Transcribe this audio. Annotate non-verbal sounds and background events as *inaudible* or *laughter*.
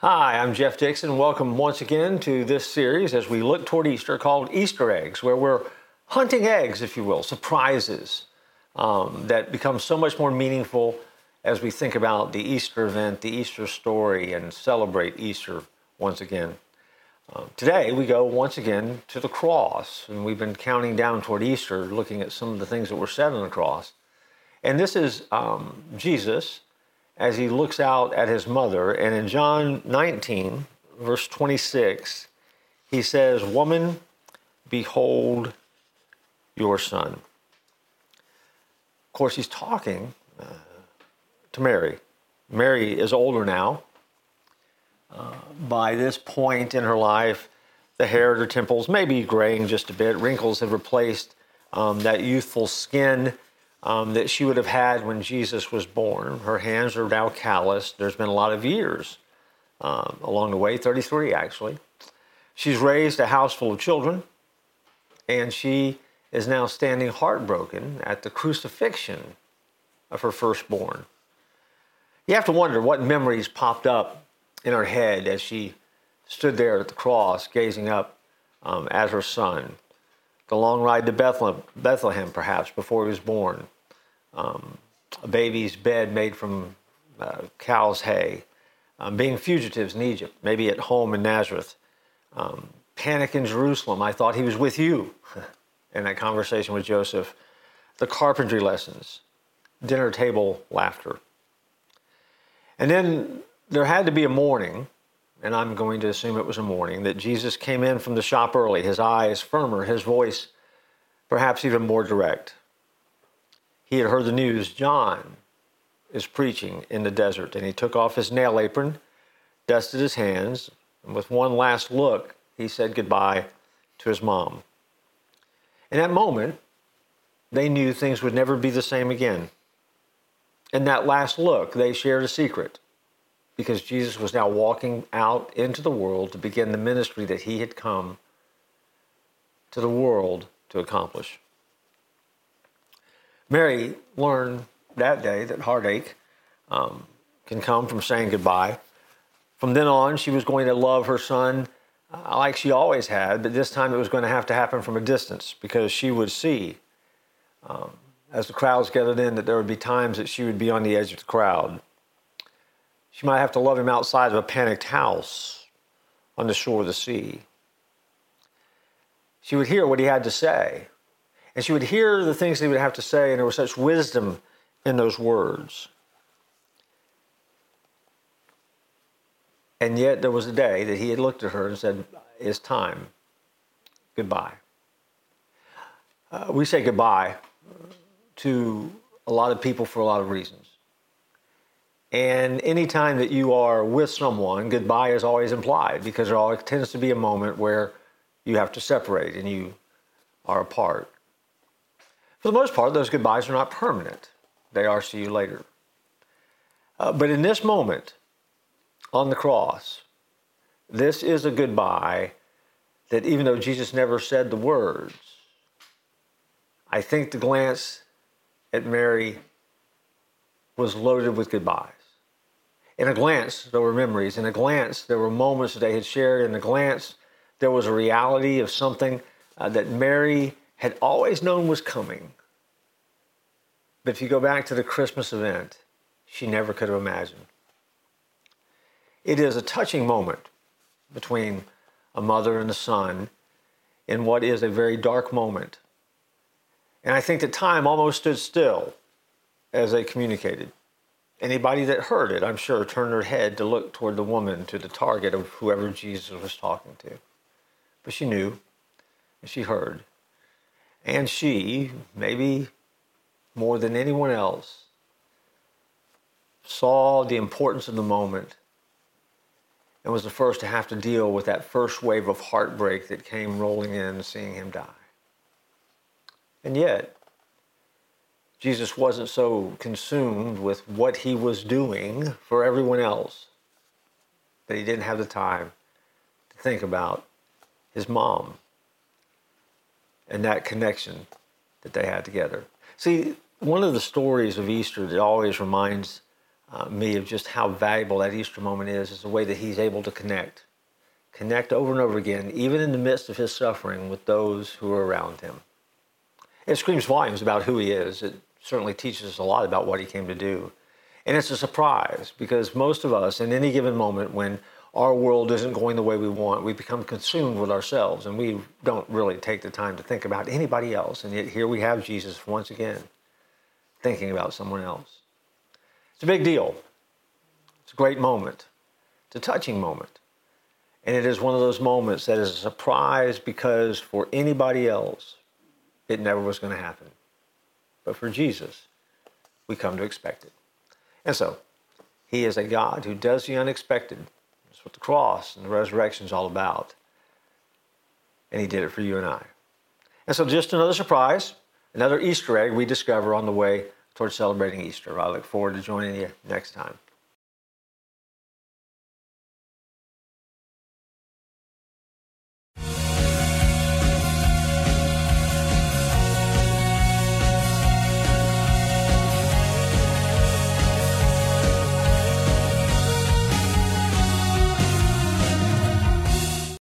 Hi, I'm Jeff Dixon. Welcome once again to this series as we look toward Easter called Easter Eggs, where we're hunting eggs, if you will, surprises um, that become so much more meaningful as we think about the Easter event, the Easter story, and celebrate Easter once again. Um, today, we go once again to the cross, and we've been counting down toward Easter, looking at some of the things that were said on the cross. And this is um, Jesus as he looks out at his mother. And in John 19, verse 26, he says, Woman, behold your son. Of course, he's talking uh, to Mary. Mary is older now. Uh, by this point in her life, the hair at her temples may be graying just a bit. Wrinkles have replaced um, that youthful skin um, that she would have had when Jesus was born. Her hands are now calloused. There's been a lot of years um, along the way, 33 actually. She's raised a house full of children, and she is now standing heartbroken at the crucifixion of her firstborn. You have to wonder what memories popped up in her head as she stood there at the cross, gazing up um, at her son the long ride to Bethlehem, Bethlehem perhaps, before he was born, um, a baby's bed made from uh, cow's hay, um, being fugitives in Egypt, maybe at home in Nazareth, um, panic in Jerusalem. I thought he was with you. *laughs* In that conversation with Joseph, the carpentry lessons, dinner table laughter. And then there had to be a morning and I'm going to assume it was a morning, that Jesus came in from the shop early, his eyes firmer, his voice perhaps even more direct. He had heard the news John is preaching in the desert, and he took off his nail apron, dusted his hands, and with one last look, he said goodbye to his mom. In that moment, they knew things would never be the same again. In that last look, they shared a secret because Jesus was now walking out into the world to begin the ministry that he had come to the world to accomplish. Mary learned that day that heartache um, can come from saying goodbye. From then on, she was going to love her son uh, like she always had, but this time it was going to have to happen from a distance because she would see, um, as the crowds gathered in, that there would be times that she would be on the edge of the crowd she might have to love him outside of a panicked house on the shore of the sea. She would hear what he had to say, and she would hear the things he would have to say, and there was such wisdom in those words. And yet, there was a day that he had looked at her and said, It's time. Goodbye. Uh, we say goodbye to a lot of people for a lot of reasons. And anytime that you are with someone, goodbye is always implied because there always tends to be a moment where you have to separate and you are apart. For the most part, those goodbyes are not permanent, they are see you later. Uh, but in this moment on the cross, this is a goodbye that even though Jesus never said the words, I think the glance at Mary was loaded with goodbyes. In a glance, there were memories. In a glance, there were moments that they had shared. In a glance, there was a reality of something uh, that Mary had always known was coming. But if you go back to the Christmas event, she never could have imagined. It is a touching moment between a mother and a son in what is a very dark moment. And I think that time almost stood still as they communicated. Anybody that heard it, I'm sure, turned their head to look toward the woman, to the target of whoever Jesus was talking to. But she knew, and she heard. And she, maybe more than anyone else, saw the importance of the moment and was the first to have to deal with that first wave of heartbreak that came rolling in seeing him die. And yet, Jesus wasn't so consumed with what he was doing for everyone else that he didn't have the time to think about his mom and that connection that they had together. See, one of the stories of Easter that always reminds uh, me of just how valuable that Easter moment is, is the way that he's able to connect. Connect over and over again, even in the midst of his suffering, with those who are around him. It screams volumes about who he is. It certainly teaches us a lot about what he came to do. And it's a surprise because most of us, in any given moment, when our world isn't going the way we want, we become consumed with ourselves and we don't really take the time to think about anybody else. And yet here we have Jesus once again thinking about someone else. It's a big deal. It's a great moment. It's a touching moment. And it is one of those moments that is a surprise because for anybody else, it never was going to happen. But for Jesus, we come to expect it. And so, He is a God who does the unexpected. That's what the cross and the resurrection is all about. And He did it for you and I. And so, just another surprise, another Easter egg we discover on the way towards celebrating Easter. I look forward to joining you next time.